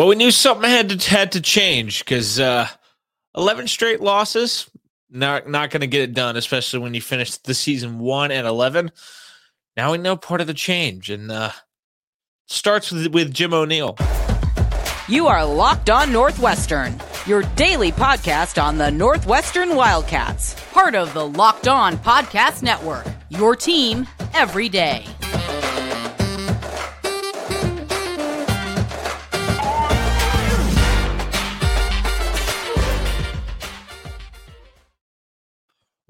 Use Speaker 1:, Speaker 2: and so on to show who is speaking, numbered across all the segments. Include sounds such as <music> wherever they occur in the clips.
Speaker 1: Well, we knew something had to had to change because uh, eleven straight losses not not going to get it done, especially when you finish the season one and eleven. Now we know part of the change, and uh, starts with with Jim O'Neil.
Speaker 2: You are locked on Northwestern, your daily podcast on the Northwestern Wildcats, part of the Locked On Podcast Network. Your team every day.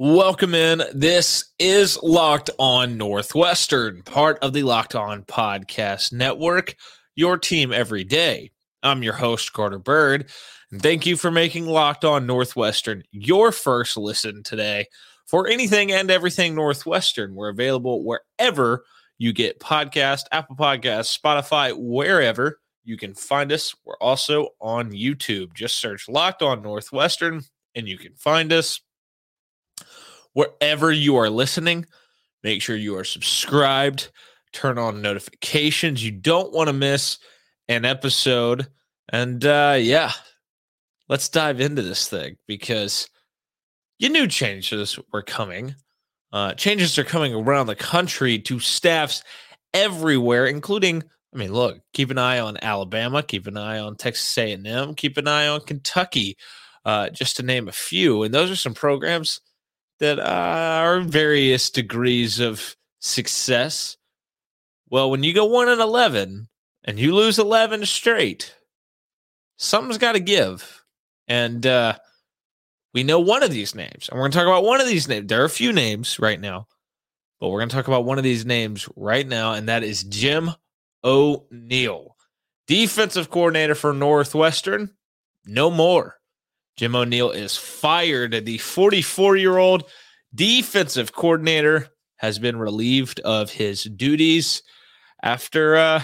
Speaker 1: Welcome in. This is Locked On Northwestern, part of the Locked On Podcast Network, your team every day. I'm your host, Carter Bird, and thank you for making Locked On Northwestern your first listen today for anything and everything Northwestern. We're available wherever you get podcast, Apple Podcasts, Spotify, wherever you can find us. We're also on YouTube. Just search Locked On Northwestern and you can find us wherever you are listening. Make sure you are subscribed, turn on notifications. You don't want to miss an episode. And uh, yeah, let's dive into this thing because you knew changes were coming. Uh, changes are coming around the country to staffs everywhere, including. I mean, look, keep an eye on Alabama, keep an eye on Texas A&M, keep an eye on Kentucky, uh, just to name a few. And those are some programs that are various degrees of success. Well, when you go 1 and 11 and you lose 11 straight, something's got to give. And uh, we know one of these names. And we're going to talk about one of these names. There are a few names right now, but we're going to talk about one of these names right now, and that is Jim O'Neil, defensive coordinator for Northwestern. No more. Jim O'Neil is fired. The 44 year old defensive coordinator has been relieved of his duties after uh,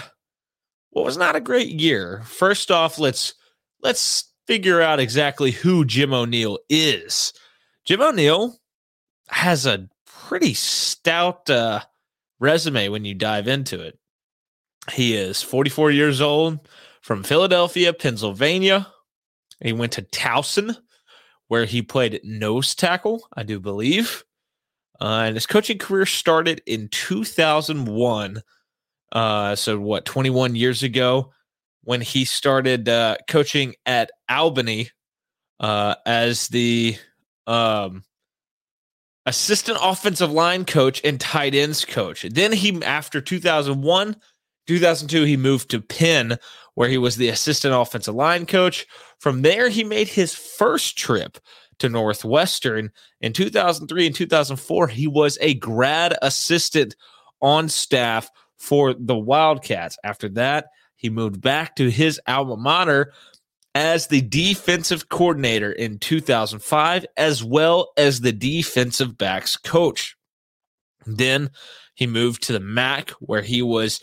Speaker 1: what was not a great year. First off, let's let's figure out exactly who Jim O'Neil is. Jim O'Neil has a pretty stout uh, resume when you dive into it. He is 44 years old from Philadelphia, Pennsylvania. He went to Towson, where he played nose tackle, I do believe. Uh, and his coaching career started in 2001. Uh, so, what, 21 years ago, when he started uh, coaching at Albany uh, as the um, assistant offensive line coach and tight ends coach. Then he, after 2001, 2002, he moved to Penn, where he was the assistant offensive line coach. From there, he made his first trip to Northwestern. In 2003 and 2004, he was a grad assistant on staff for the Wildcats. After that, he moved back to his alma mater as the defensive coordinator in 2005, as well as the defensive backs coach. Then he moved to the MAC, where he was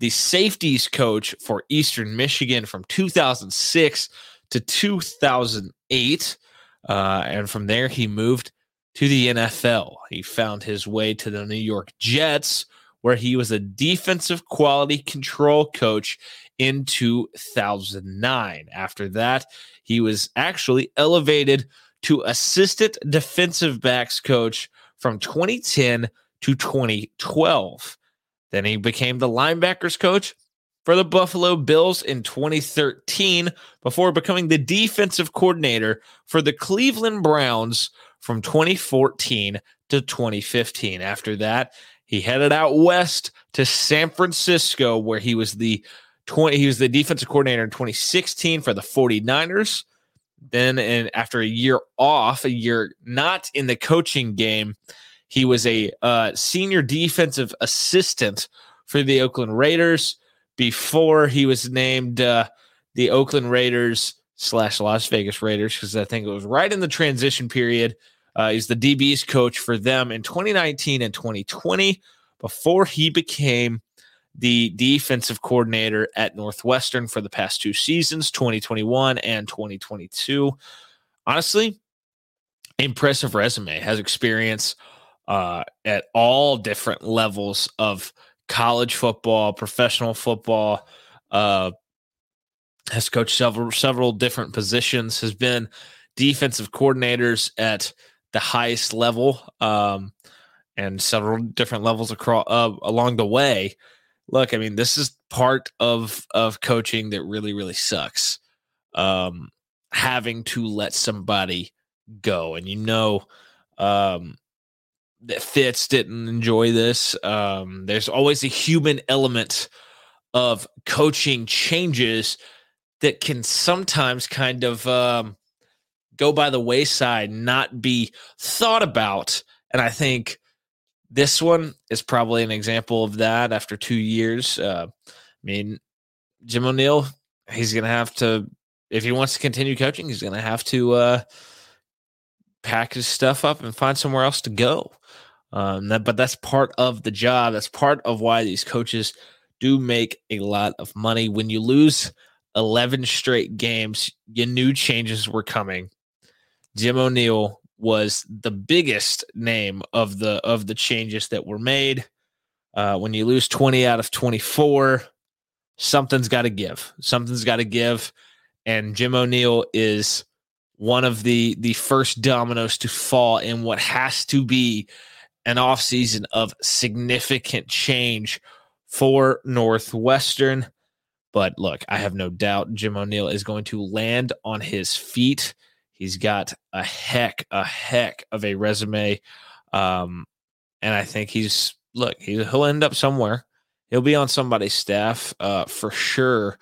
Speaker 1: the safeties coach for Eastern Michigan from 2006 to 2008. Uh, and from there, he moved to the NFL. He found his way to the New York Jets, where he was a defensive quality control coach in 2009. After that, he was actually elevated to assistant defensive backs coach from 2010 to 2012. Then he became the linebackers coach for the Buffalo Bills in 2013 before becoming the defensive coordinator for the Cleveland Browns from 2014 to 2015. After that, he headed out west to San Francisco where he was the 20 he was the defensive coordinator in 2016 for the 49ers. Then and after a year off, a year not in the coaching game, he was a uh, senior defensive assistant for the Oakland Raiders before he was named uh, the Oakland Raiders slash Las Vegas Raiders because I think it was right in the transition period. Uh, he's the DB's coach for them in 2019 and 2020 before he became the defensive coordinator at Northwestern for the past two seasons, 2021 and 2022. Honestly, impressive resume, has experience uh, at all different levels of college football, professional football, uh, has coached several several different positions, has been defensive coordinators at the highest level, um, and several different levels across uh, along the way. Look, I mean, this is part of of coaching that really really sucks. Um, having to let somebody go, and you know, um, that Fitz didn't enjoy this. Um, there's always a human element of coaching changes that can sometimes kind of um, go by the wayside, not be thought about. And I think this one is probably an example of that after two years. Uh, I mean, Jim O'Neil, he's going to have to, if he wants to continue coaching, he's going to have to uh, pack his stuff up and find somewhere else to go. Um, that, but that's part of the job. That's part of why these coaches do make a lot of money. When you lose 11 straight games, you knew changes were coming. Jim O'Neil was the biggest name of the of the changes that were made. Uh, when you lose 20 out of 24, something's got to give. Something's got to give. And Jim O'Neil is one of the the first dominoes to fall in what has to be an offseason of significant change for Northwestern. But look, I have no doubt Jim O'Neil is going to land on his feet. He's got a heck, a heck of a resume. Um, and I think he's, look, he'll end up somewhere. He'll be on somebody's staff uh, for sure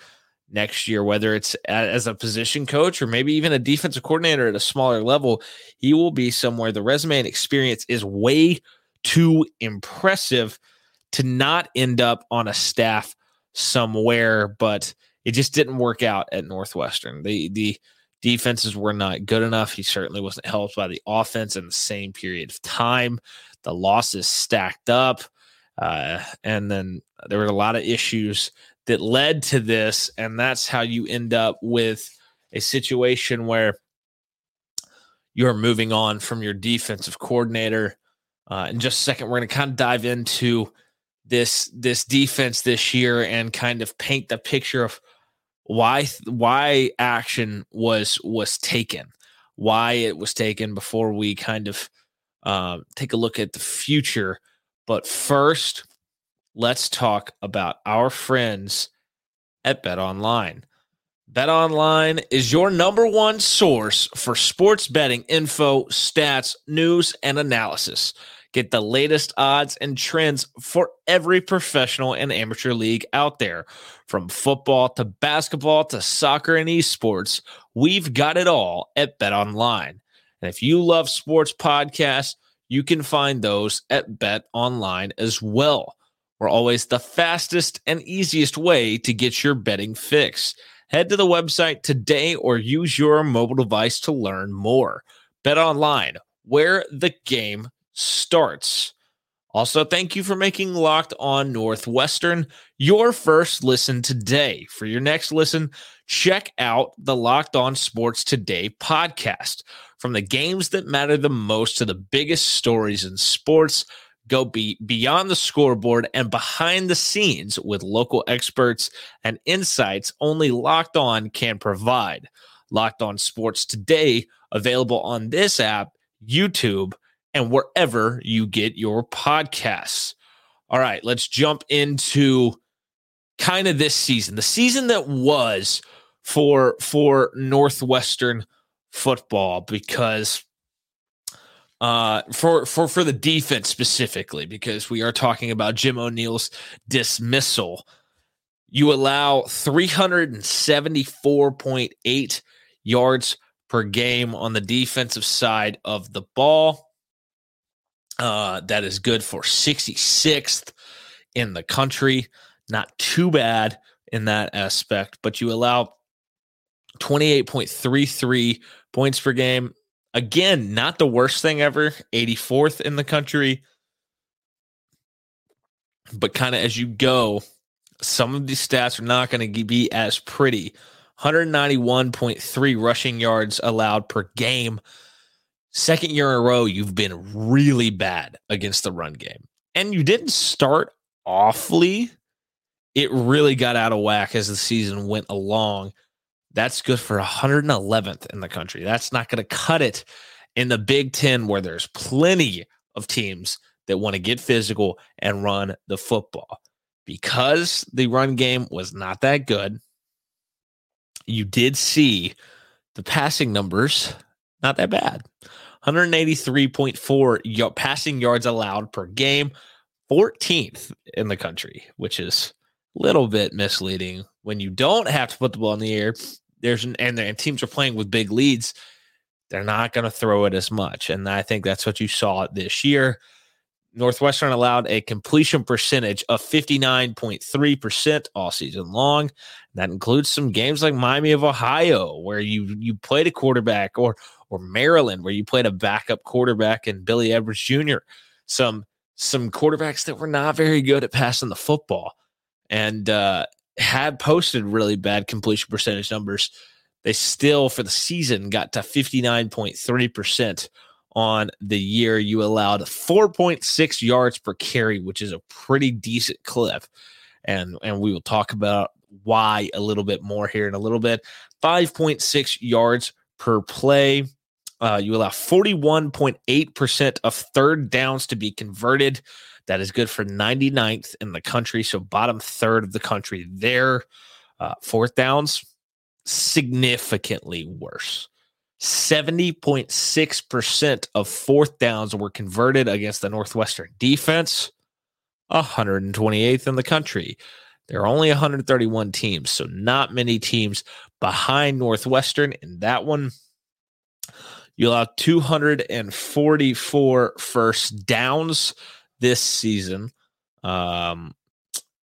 Speaker 1: next year, whether it's as a position coach or maybe even a defensive coordinator at a smaller level. He will be somewhere. The resume and experience is way too impressive to not end up on a staff somewhere, but it just didn't work out at Northwestern. The the defenses were not good enough. He certainly wasn't helped by the offense in the same period of time. The losses stacked up, uh, and then there were a lot of issues that led to this, and that's how you end up with a situation where you're moving on from your defensive coordinator. Uh, in just a second, we're going to kind of dive into this this defense this year and kind of paint the picture of why why action was was taken, why it was taken before we kind of uh, take a look at the future. But first, let's talk about our friends at Bet Online. Bet Online is your number one source for sports betting info, stats, news, and analysis. Get the latest odds and trends for every professional and amateur league out there. From football to basketball to soccer and esports, we've got it all at Bet Online. And if you love sports podcasts, you can find those at Bet Online as well. We're always the fastest and easiest way to get your betting fix. Head to the website today or use your mobile device to learn more. Bet Online, where the game starts. Also, thank you for making Locked On Northwestern your first listen today. For your next listen, check out the Locked On Sports Today podcast. From the games that matter the most to the biggest stories in sports, go be beyond the scoreboard and behind the scenes with local experts and insights only Locked On can provide. Locked On Sports Today, available on this app, YouTube, and wherever you get your podcasts. All right, let's jump into kind of this season, the season that was for for Northwestern football because uh for for for the defense specifically because we are talking about Jim O'Neil's dismissal you allow 374.8 yards per game on the defensive side of the ball uh, that is good for 66th in the country. Not too bad in that aspect, but you allow 28.33 points per game. Again, not the worst thing ever, 84th in the country. But kind of as you go, some of these stats are not going to be as pretty. 191.3 rushing yards allowed per game second year in a row, you've been really bad against the run game. And you didn't start awfully. It really got out of whack as the season went along. That's good for 111th in the country. That's not going to cut it in the Big Ten, where there's plenty of teams that want to get physical and run the football. Because the run game was not that good, you did see the passing numbers not that bad. 183.4 passing yards allowed per game, 14th in the country, which is a little bit misleading when you don't have to put the ball in the air. There's an, and, and teams are playing with big leads. They're not going to throw it as much. And I think that's what you saw this year. Northwestern allowed a completion percentage of 59.3% all season long. That includes some games like Miami of Ohio, where you you played a quarterback, or or Maryland, where you played a backup quarterback and Billy Edwards Jr. Some some quarterbacks that were not very good at passing the football and uh, had posted really bad completion percentage numbers. They still, for the season, got to 59.3% on the year. You allowed 4.6 yards per carry, which is a pretty decent clip. And, and we will talk about why a little bit more here in a little bit. 5.6 yards per play. Uh, you allow 41.8% of third downs to be converted. That is good for 99th in the country. So, bottom third of the country there. Uh, fourth downs, significantly worse. 70.6% of fourth downs were converted against the Northwestern defense, 128th in the country. There are only 131 teams, so not many teams behind Northwestern in that one. You allow 244 first downs this season. Um,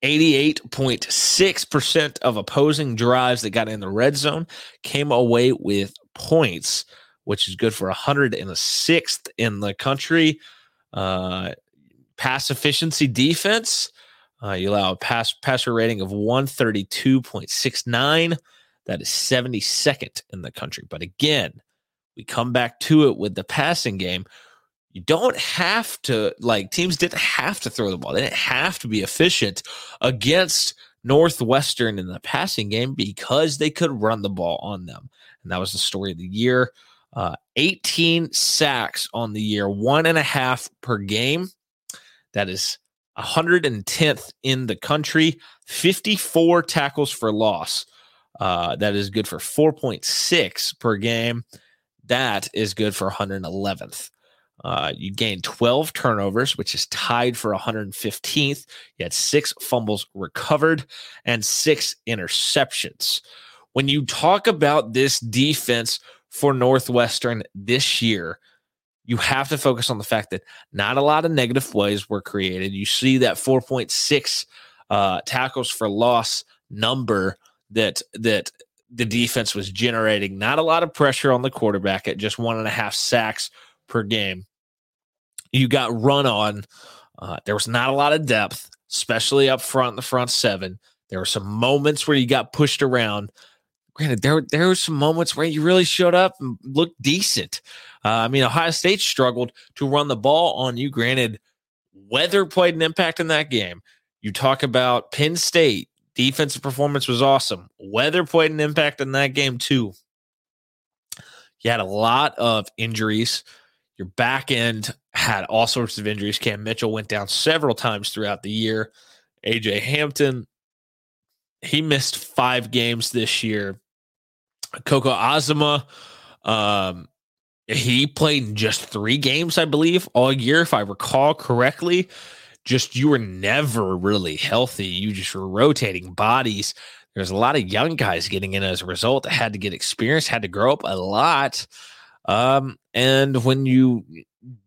Speaker 1: 88.6% of opposing drives that got in the red zone came away with points, which is good for 106th in the country. Uh, pass efficiency defense, uh, you allow a pass passer rating of 132.69. That is 72nd in the country. But again, we come back to it with the passing game. You don't have to, like, teams didn't have to throw the ball. They didn't have to be efficient against Northwestern in the passing game because they could run the ball on them and that was the story of the year. Uh, 18 sacks on the year, one and a half per game. That is 110th in the country. 54 tackles for loss. Uh, that is good for 4.6 per game. That is good for 111th. Uh, you gained 12 turnovers, which is tied for 115th. You had six fumbles recovered and six interceptions when you talk about this defense for Northwestern this year, you have to focus on the fact that not a lot of negative plays were created. You see that 4.6 uh, tackles for loss number that that the defense was generating. Not a lot of pressure on the quarterback at just one and a half sacks per game. You got run on. Uh, there was not a lot of depth, especially up front in the front seven. There were some moments where you got pushed around, granted, there there were some moments where you really showed up and looked decent. Uh, I mean, Ohio State struggled to run the ball on you. Granted, weather played an impact in that game. You talk about Penn State defensive performance was awesome. Weather played an impact in that game too. You had a lot of injuries. Your back end had all sorts of injuries. Cam Mitchell went down several times throughout the year. AJ Hampton, he missed five games this year. Coco Azema, um, he played just three games, I believe, all year, if I recall correctly. Just you were never really healthy. You just were rotating bodies. There's a lot of young guys getting in as a result that had to get experience, had to grow up a lot. Um, and when you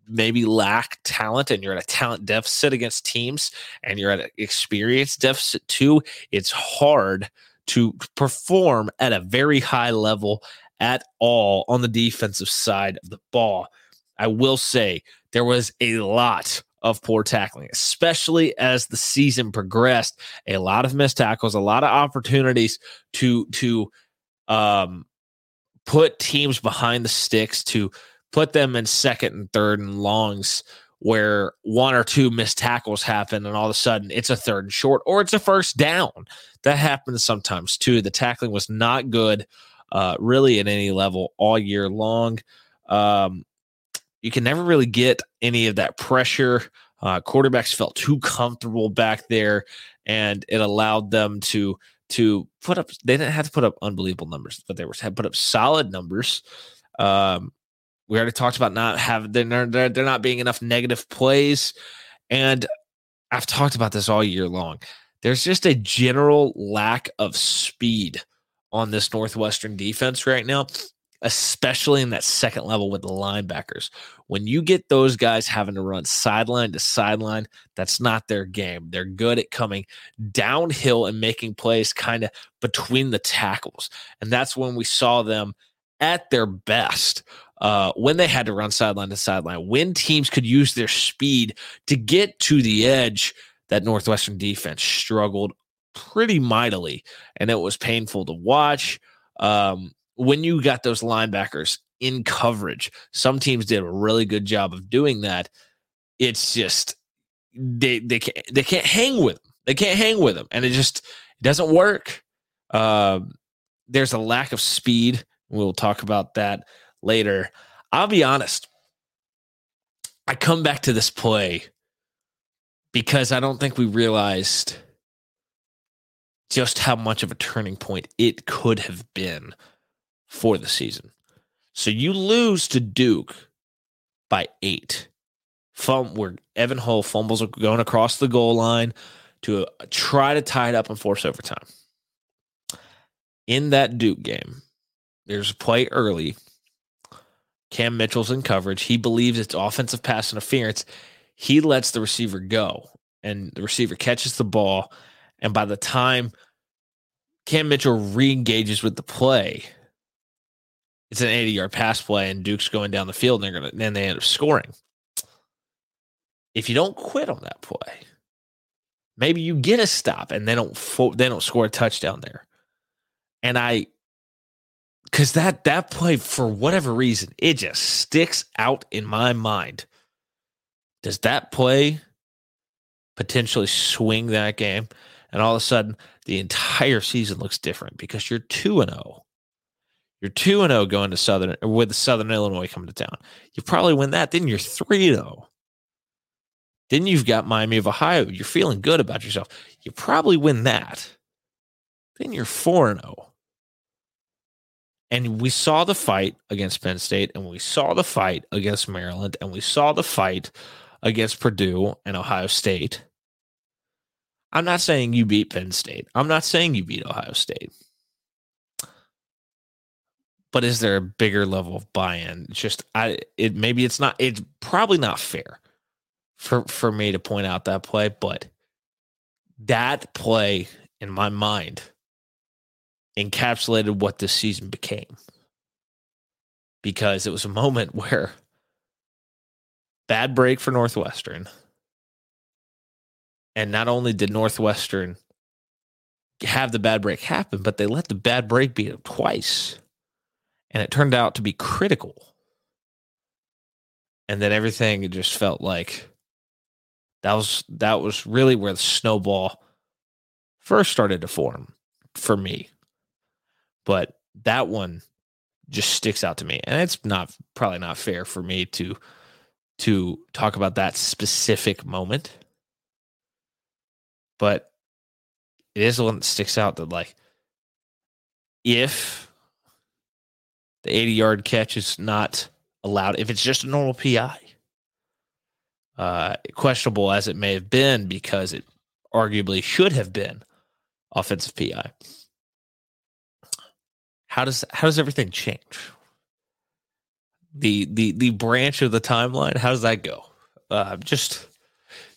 Speaker 1: maybe lack talent and you're at a talent deficit against teams and you're at an experience deficit too, it's hard to perform at a very high level at all on the defensive side of the ball. I will say there was a lot of poor tackling, especially as the season progressed. A lot of missed tackles, a lot of opportunities to to um, put teams behind the sticks, to put them in second and third and longs where one or two missed tackles happen and all of a sudden it's a third and short or it's a first down. That happens sometimes too. The tackling was not good uh, really at any level all year long. Um, you can never really get any of that pressure. Uh, quarterbacks felt too comfortable back there, and it allowed them to to put up. They didn't have to put up unbelievable numbers, but they were had put up solid numbers. Um, we already talked about not having they're, they're they're not being enough negative plays, and I've talked about this all year long. There's just a general lack of speed on this Northwestern defense right now, especially in that second level with the linebackers. When you get those guys having to run sideline to sideline, that's not their game. They're good at coming downhill and making plays kind of between the tackles. And that's when we saw them at their best. Uh, when they had to run sideline to sideline, when teams could use their speed to get to the edge, that Northwestern defense struggled pretty mightily, and it was painful to watch. Um, when you got those linebackers in coverage, some teams did a really good job of doing that. It's just they they can't they can't hang with them. They can't hang with them, and it just it doesn't work. Uh, there's a lack of speed. We'll talk about that later. I'll be honest. I come back to this play because I don't think we realized just how much of a turning point it could have been for the season. So you lose to Duke by eight. Fum- where Evan Hull fumbles going across the goal line to uh, try to tie it up and force overtime. In that Duke game, there's a play early Cam Mitchell's in coverage. He believes it's offensive pass interference. He lets the receiver go, and the receiver catches the ball. And by the time Cam Mitchell re-engages with the play, it's an 80 yard pass play, and Duke's going down the field, and they're gonna then they end up scoring. If you don't quit on that play, maybe you get a stop, and they don't fo- they don't score a touchdown there. And I because that that play for whatever reason it just sticks out in my mind does that play potentially swing that game and all of a sudden the entire season looks different because you're 2 and 0 you're 2 and 0 going to southern with southern illinois coming to town you probably win that then you're 3 0 then you've got miami of ohio you're feeling good about yourself you probably win that then you're 4 0 and we saw the fight against Penn State, and we saw the fight against Maryland, and we saw the fight against Purdue and Ohio State. I'm not saying you beat Penn State. I'm not saying you beat Ohio State. But is there a bigger level of buy-in? just I it maybe it's not it's probably not fair for for me to point out that play, but that play in my mind encapsulated what this season became. Because it was a moment <laughs> where bad break for Northwestern. And not only did Northwestern have the bad break happen, but they let the bad break beat them twice. And it turned out to be critical. And then everything just felt like that was that was really where the snowball first started to form for me but that one just sticks out to me and it's not probably not fair for me to to talk about that specific moment but it is the one that sticks out that like if the 80 yard catch is not allowed if it's just a normal pi uh questionable as it may have been because it arguably should have been offensive pi how does how does everything change? The the the branch of the timeline, how does that go? Uh, just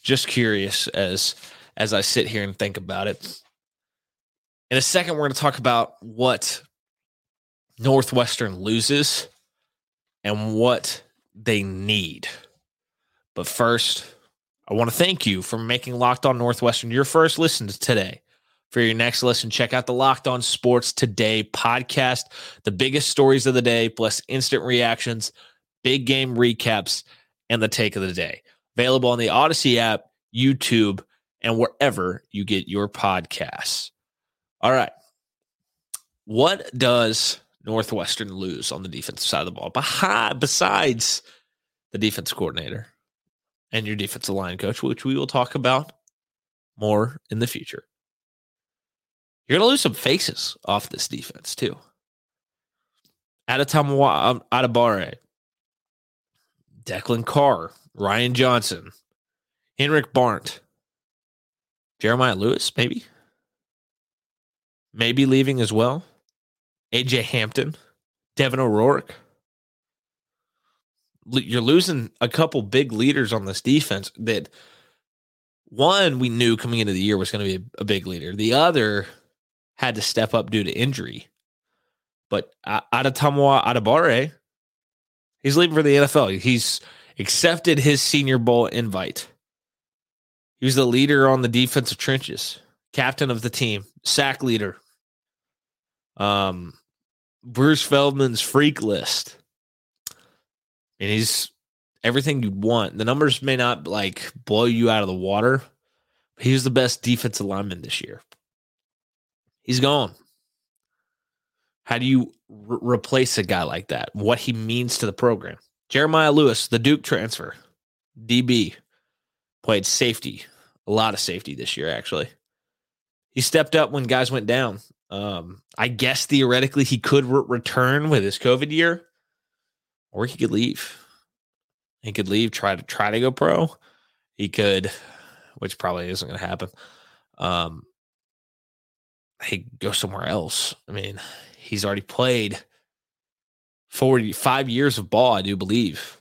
Speaker 1: just curious as as I sit here and think about it. In a second, we're going to talk about what Northwestern loses and what they need. But first, I want to thank you for making Locked On Northwestern your first listen to today. For your next listen, check out the Locked On Sports Today podcast, the biggest stories of the day, plus instant reactions, big game recaps, and the take of the day. Available on the Odyssey app, YouTube, and wherever you get your podcasts. All right. What does Northwestern lose on the defensive side of the ball? Besides the defense coordinator and your defensive line coach, which we will talk about more in the future. You're going to lose some faces off this defense, too. Adetomiwa Adebawore, Declan Carr, Ryan Johnson, Henrik Barnt, Jeremiah Lewis, maybe. Maybe leaving as well. AJ Hampton, Devin O'Rourke. You're losing a couple big leaders on this defense that one we knew coming into the year was going to be a, big leader. The other had to step up due to injury. But Adetomiwa Adebawore, he's leaving for the NFL. He's accepted his Senior Bowl invite. He was the leader on the defensive trenches, captain of the team, sack leader. Um, Bruce Feldman's freak list. And he's everything you'd want. The numbers may not like blow you out of the water. He was the best defensive lineman this year. He's gone. How do you re- replace a guy like that? What he means to the program? Jeremiah Lewis, the Duke transfer, DB, played safety, a lot of safety this year, actually. He stepped up when guys went down. Um, I guess theoretically he could re- return with his COVID year, or he could leave. He could leave, try to try to go pro. He could, which probably isn't going to happen. Um, he go somewhere else. I mean, he's already played 45 years of ball, I do believe.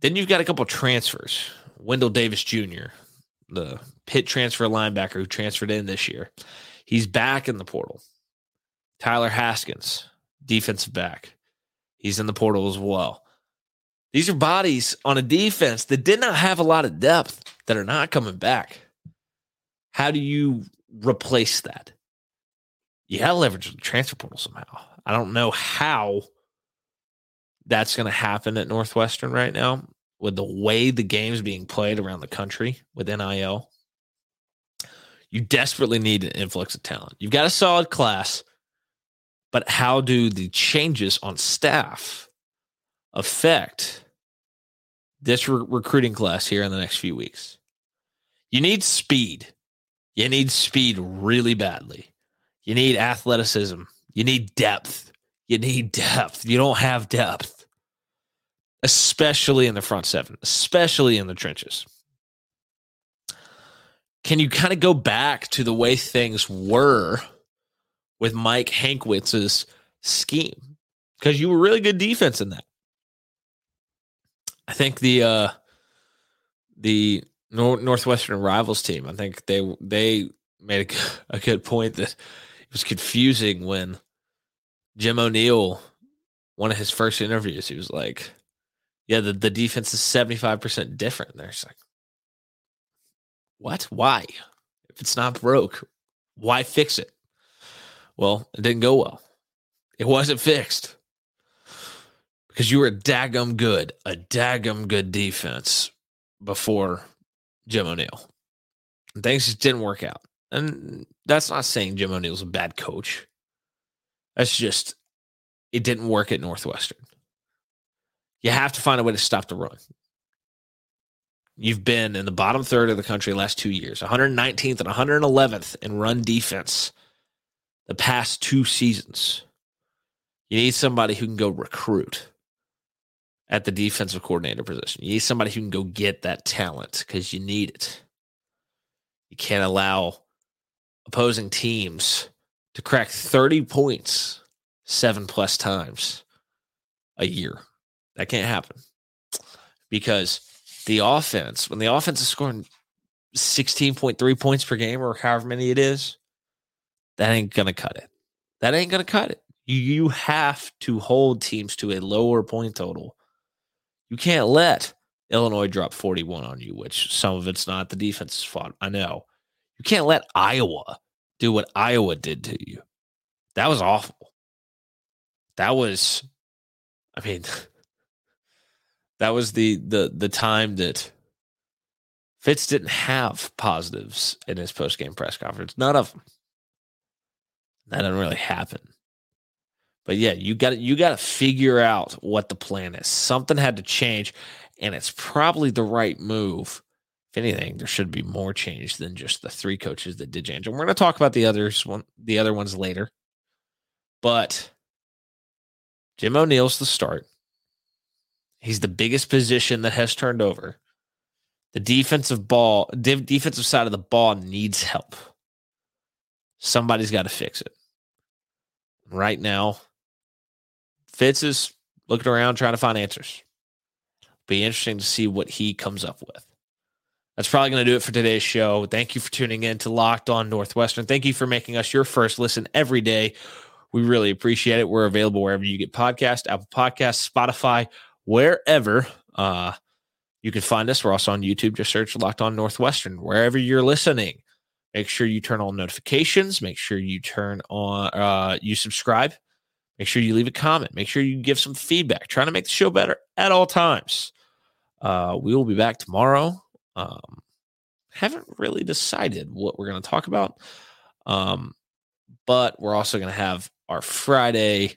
Speaker 1: Then you've got a couple transfers. Wendell Davis Jr., the Pitt transfer linebacker who transferred in this year. He's back in the portal. Tyler Haskins, defensive back. He's in the portal as well. These are bodies on a defense that did not have a lot of depth that are not coming back. How do you replace that? You got to leverage the transfer portal somehow. I don't know how that's going to happen at Northwestern right now with the way the game's being played around the country with NIL. You desperately need an influx of talent. You've got a solid class, but how do the changes on staff affect this re- recruiting class here in the next few weeks? You need speed. You need speed really badly. You need athleticism. You need depth. You need depth. You don't have depth, especially in the front seven, especially in the trenches. Can you kind of go back to the way things were with Mike Hankwitz's scheme? Because you were really good defense in that. I think the uh the Northwestern rivals team. I think they they made a, <laughs> a good point that it was confusing when Jim O'Neil, one of his first interviews, he was like, "Yeah, the, the defense is seventy five percent different." And there's like, what? Why? If it's not broke, why fix it? Well, it didn't go well. It wasn't fixed because you were daggum good, a daggum good defense before Jim O'Neil. And things just didn't work out. And that's not saying Jim O'Neil's a bad coach. That's just, it didn't work at Northwestern. You have to find a way to stop the run. You've been in the bottom third of the country the last two years, 119th and 111th in run defense the past two seasons. You need somebody who can go recruit at the defensive coordinator position. You need somebody who can go get that talent because you need it. You can't allow opposing teams to crack 30 points seven plus times a year. That can't happen because the offense, when the offense is scoring 16.3 points per game or however many it is, that ain't going to cut it. That ain't going to cut it. You, you have to hold teams to a lower point total. You can't let Illinois drop 41 on you, which some of it's not the defense's fault. I know. You can't let Iowa do what Iowa did to you. That was awful. That was, I mean, <laughs> that was the the the time that Fitz didn't have positives in his post game press conference. None of them. That didn't really happen. But yeah, you got you got to figure out what the plan is. Something had to change, and it's probably the right move. If anything, there should be more change than just the three coaches that did change. And we're going to talk about the others one the other ones later. But Jim O'Neil's the start. He's the biggest position that has turned over. The defensive ball, defensive side of the ball needs help. Somebody's got to fix it. Right now, Fitz is looking around trying to find answers. Be interesting to see what he comes up with. That's probably going to do it for today's show. Thank you for tuning in to Locked On Northwestern. Thank you for making us your first listen every day. We really appreciate it. We're available wherever you get podcast, Apple Podcasts, Spotify, wherever uh, you can find us. We're also on YouTube. Just search Locked On Northwestern wherever you're listening. Make sure you turn on notifications. Make sure you turn on, uh, you subscribe Make sure you leave a comment. Make sure you give some feedback. Trying to make the show better at all times. Uh, we will be back tomorrow. Um, haven't really decided what we're going to talk about. Um, but we're also going to have our Friday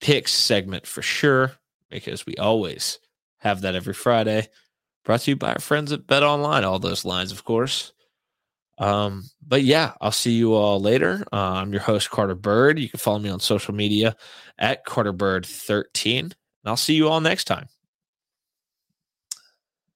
Speaker 1: picks segment for sure because we always have that every Friday. Brought to you by our friends at Bet Online. All those lines, of course. Um, but yeah, I'll see you all later. Uh, I'm your host, Carter Bird. You can follow me on social media at Carter Bird 13. And I'll see you all next time.